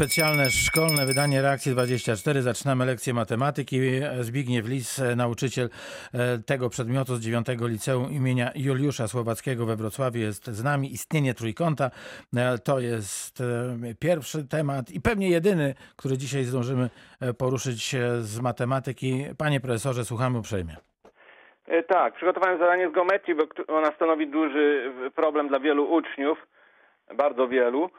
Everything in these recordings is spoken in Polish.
Specjalne szkolne wydanie Reakcji 24. Zaczynamy lekcję matematyki. Zbigniew Lis, nauczyciel e, tego przedmiotu z 9 liceum imienia Juliusza Słowackiego we Wrocławiu jest z nami. Istnienie trójkąta e, to jest e, pierwszy temat i pewnie jedyny, który dzisiaj zdążymy poruszyć z matematyki. Panie profesorze, słuchamy uprzejmie. Tak, przygotowałem zadanie z geometrii, bo ona stanowi duży problem dla wielu uczniów bardzo wielu.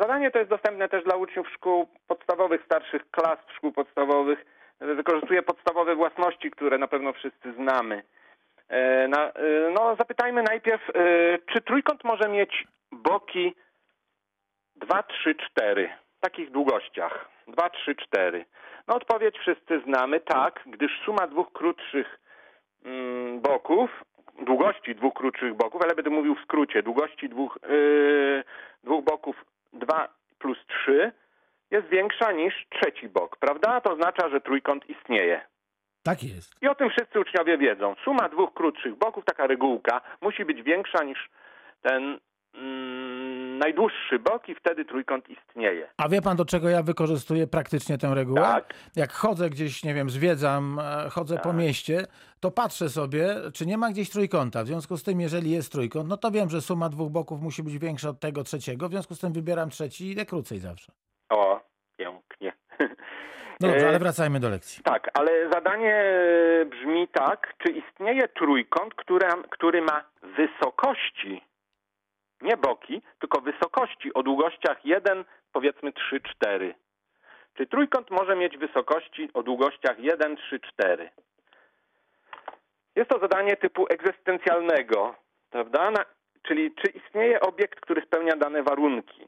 Zadanie to jest dostępne też dla uczniów szkół podstawowych, starszych klas szkół podstawowych. Wykorzystuje podstawowe własności, które na pewno wszyscy znamy. E, e, no, zapytajmy najpierw, e, czy trójkąt może mieć boki 2, 3, 4 w takich długościach? 2, 3, 4. No odpowiedź wszyscy znamy, tak, gdyż suma dwóch krótszych mm, boków długości dwóch krótszych boków, ale będę mówił w skrócie, długości dwóch, yy, dwóch boków 2 plus 3 jest większa niż trzeci bok, prawda? To oznacza, że trójkąt istnieje. Tak jest. I o tym wszyscy uczniowie wiedzą. Suma dwóch krótszych boków, taka regułka, musi być większa niż ten mm, najdłuższy bok i wtedy trójkąt istnieje. A wie pan, do czego ja wykorzystuję praktycznie tę regułę? Tak. Jak chodzę gdzieś, nie wiem, zwiedzam, e, chodzę tak. po mieście, to patrzę sobie, czy nie ma gdzieś trójkąta. W związku z tym, jeżeli jest trójkąt, no to wiem, że suma dwóch boków musi być większa od tego trzeciego. W związku z tym wybieram trzeci i idę krócej zawsze. O, pięknie. No dobrze, ale wracajmy do lekcji. Tak, ale zadanie brzmi tak, czy istnieje trójkąt, który, który ma wysokości nie boki, tylko wysokości o długościach 1, powiedzmy 3, 4. Czy trójkąt może mieć wysokości o długościach 1, 3, 4? Jest to zadanie typu egzystencjalnego, prawda? Na, czyli czy istnieje obiekt, który spełnia dane warunki?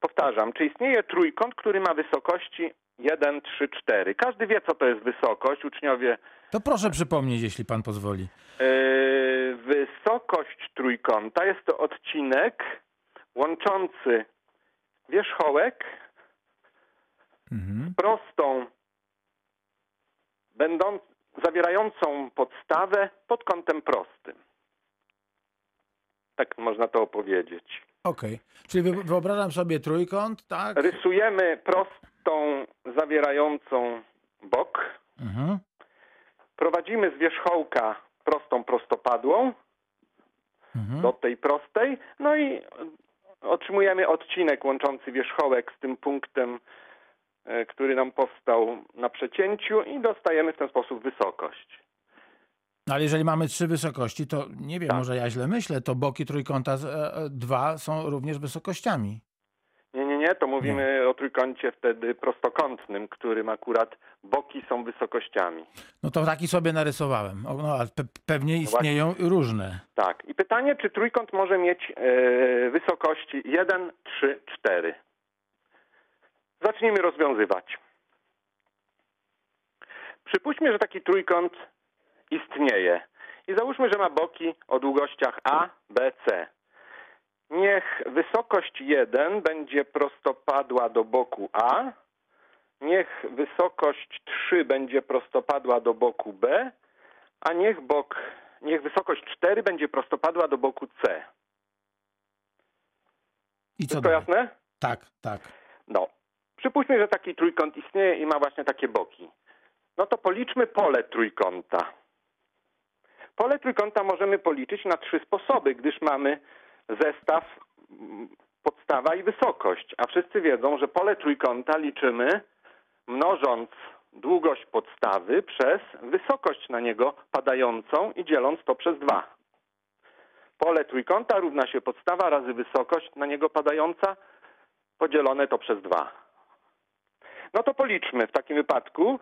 Powtarzam, czy istnieje trójkąt, który ma wysokości 1, 3, 4? Każdy wie, co to jest wysokość. Uczniowie to proszę przypomnieć, jeśli pan pozwoli. Yy, wysokość trójkąta jest to odcinek łączący wierzchołek mhm. prostą, będąc, zawierającą podstawę pod kątem prostym. Tak można to opowiedzieć. Okej, okay. czyli wyobrażam sobie trójkąt, tak? Rysujemy prostą, zawierającą bok. Mhm. Prowadzimy z wierzchołka prostą prostopadłą mhm. do tej prostej, no i otrzymujemy odcinek łączący wierzchołek z tym punktem, e, który nam powstał na przecięciu i dostajemy w ten sposób wysokość. No ale jeżeli mamy trzy wysokości, to nie wiem, tak. może ja źle myślę, to boki trójkąta 2 e, e, są również wysokościami. Nie, to mówimy nie. o trójkącie wtedy prostokątnym, którym akurat boki są wysokościami. No to taki sobie narysowałem. No, ale pe pewnie no istnieją Właśnie. różne. Tak. I pytanie, czy trójkąt może mieć e, wysokości 1, 3, 4? Zacznijmy rozwiązywać. Przypuśćmy, że taki trójkąt istnieje. I załóżmy, że ma boki o długościach A, B, C. Niech wysokość 1 będzie prostopadła do boku A, niech wysokość 3 będzie prostopadła do boku B, a niech, bok, niech wysokość 4 będzie prostopadła do boku C. I co to jasne? Tak, tak. No. Przypuśćmy, że taki trójkąt istnieje i ma właśnie takie boki. No to policzmy pole trójkąta. Pole trójkąta możemy policzyć na trzy sposoby, gdyż mamy zestaw podstawa i wysokość. A wszyscy wiedzą, że pole trójkąta liczymy mnożąc długość podstawy przez wysokość na niego padającą i dzieląc to przez dwa. Pole trójkąta równa się podstawa razy wysokość na niego padająca podzielone to przez dwa. No to policzmy w takim wypadku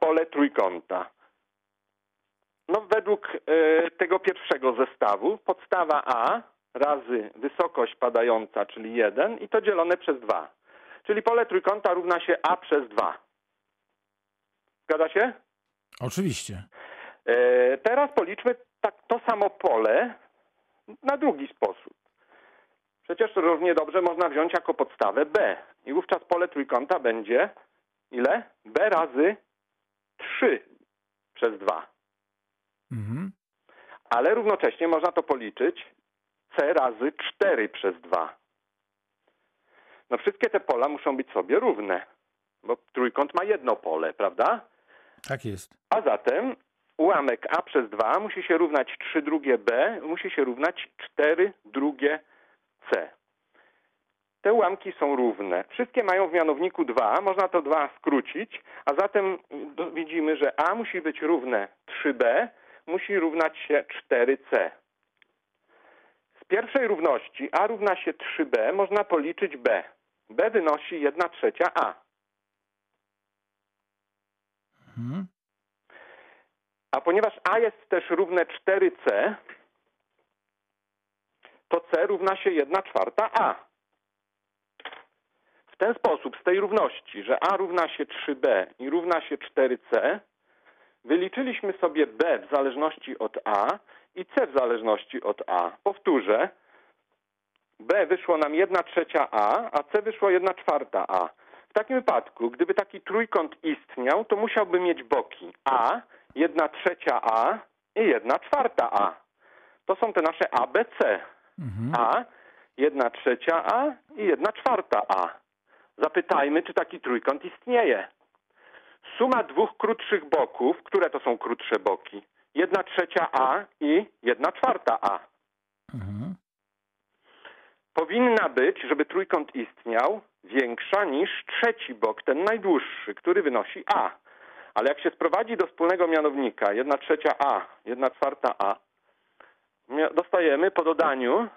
pole trójkąta. No według y, tego pierwszego zestawu podstawa A razy wysokość padająca, czyli 1 i to dzielone przez 2. Czyli pole trójkąta równa się A przez 2. Zgadza się? Oczywiście. Y, teraz policzmy tak, to samo pole na drugi sposób. Przecież równie dobrze można wziąć jako podstawę B. I wówczas pole trójkąta będzie ile? B razy 3 przez 2. Mhm. Ale równocześnie można to policzyć c razy 4 przez 2. No wszystkie te pola muszą być sobie równe, bo trójkąt ma jedno pole, prawda? Tak jest. A zatem ułamek a przez 2 musi się równać 3 drugie b, musi się równać 4 drugie c. Te ułamki są równe. Wszystkie mają w mianowniku 2, można to 2 skrócić, a zatem widzimy, że a musi być równe 3b, musi równać się 4c. Z pierwszej równości a równa się 3b można policzyć b. b wynosi 1 trzecia a. Mhm. A ponieważ A jest też równe 4C, to C równa się 1 czwarta A. W ten sposób, z tej równości, że A równa się 3B i równa się 4C, wyliczyliśmy sobie B w zależności od A i C w zależności od A. Powtórzę, B wyszło nam 1 trzecia A, a C wyszło 1 czwarta A. W takim wypadku, gdyby taki trójkąt istniał, to musiałby mieć boki A, 1 trzecia A i 1 czwarta A. To są te nasze A, B, C. Mhm. A, 1 trzecia A i 1 czwarta A. Zapytajmy, czy taki trójkąt istnieje. Suma dwóch krótszych boków, które to są krótsze boki? 1 trzecia A i 1 czwarta A. Mhm. powinna być, żeby trójkąt istniał, większa niż trzeci bok, ten najdłuższy, który wynosi A. Ale jak się sprowadzi do wspólnego mianownika 1 trzecia A, 1 czwarta A, dostajemy po dodaniu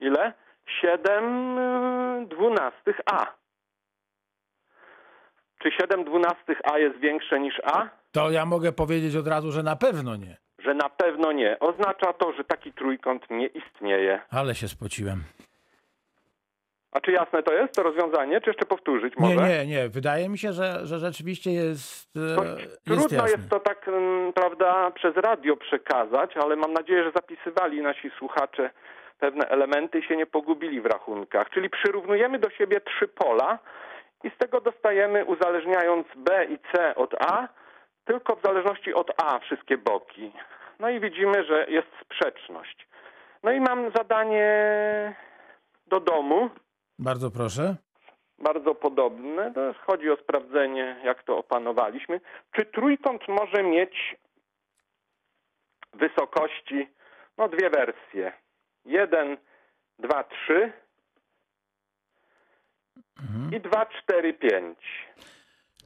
ile? 7 dwunastych A. Czy 7 dwunastych A jest większe niż A? To ja mogę powiedzieć od razu, że na pewno nie. Że na pewno nie. Oznacza to, że taki trójkąt nie istnieje. Ale się spociłem. A czy jasne to jest, to rozwiązanie? Czy jeszcze powtórzyć Nie, może? nie, nie. Wydaje mi się, że, że rzeczywiście jest, e, To jest trudno jasne. jest to tak, mm, prawda, przez radio przekazać, ale mam nadzieję, że zapisywali nasi słuchacze pewne elementy i się nie pogubili w rachunkach. Czyli przyrównujemy do siebie trzy pola i z tego dostajemy, uzależniając B i C od A, tylko w zależności od A wszystkie boki. No i widzimy, że jest sprzeczność. No i mam zadanie do domu Bardzo proszę. bardzo podobne. To chodzi o sprawdzenie, jak to opanowaliśmy. Czy trójkąt może mieć wysokości, no dwie wersje. Jeden, dwa, trzy Mhm. i dwa, cztery, pięć.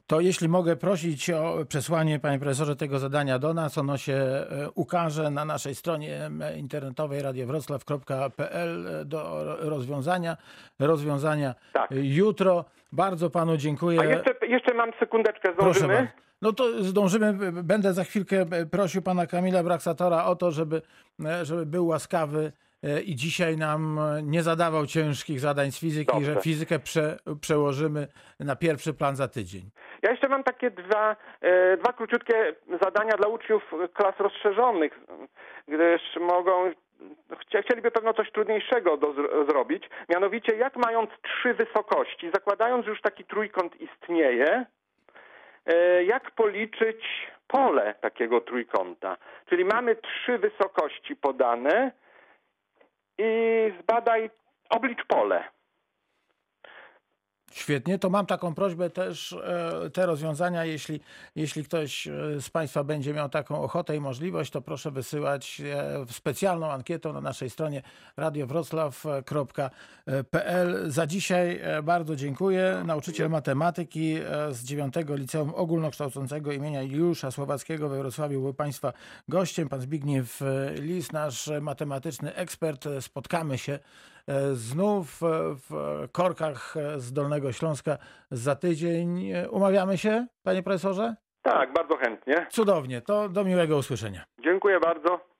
To jeśli mogę prosić o przesłanie, panie profesorze, tego zadania do nas, ono się e, ukaże na naszej stronie internetowej radiowroclaw.pl do rozwiązania. Rozwiązania Tak. jutro. Bardzo panu dziękuję. A jeszcze, jeszcze mam sekundeczkę, Proszę zdążymy? bardzo. No to zdążymy. Będę za chwilkę prosił pana Kamila Braksatora o to, żeby, e, żeby był łaskawy i dzisiaj nam e, nie zadawał ciężkich zadań z fizyki, Dobrze. że fizykę prze, przełożymy na pierwszy plan za tydzień. Ja jeszcze mam takie dwa, e, dwa króciutkie zadania dla uczniów klas rozszerzonych, gdyż mogą, chcieliby pewno coś trudniejszego do, zro- zrobić. Mianowicie, jak mając trzy wysokości, zakładając, że już taki trójkąt istnieje, e, jak policzyć pole takiego trójkąta? Czyli mamy trzy wysokości podane i zbadaj, oblicz pole. Świetnie, to mam taką prośbę też, e, te rozwiązania, jeśli, jeśli ktoś e, z Państwa będzie miał taką ochotę i możliwość, to proszę wysyłać e, specjalną ankietą na naszej stronie radiowroclaw.pl. Za dzisiaj bardzo dziękuję. Nauczyciel matematyki z 9 Liceum Ogólnokształcącego imienia Juliusza Słowackiego we Wrocławiu był Państwa gościem. Pan Zbigniew Lis, nasz matematyczny ekspert. Spotkamy się znów e, w korkach e, z Dolnego Śląska za tydzień. Umawiamy się, panie profesorze? Tak, bardzo chętnie. Cudownie, to do miłego usłyszenia. Dziękuję bardzo.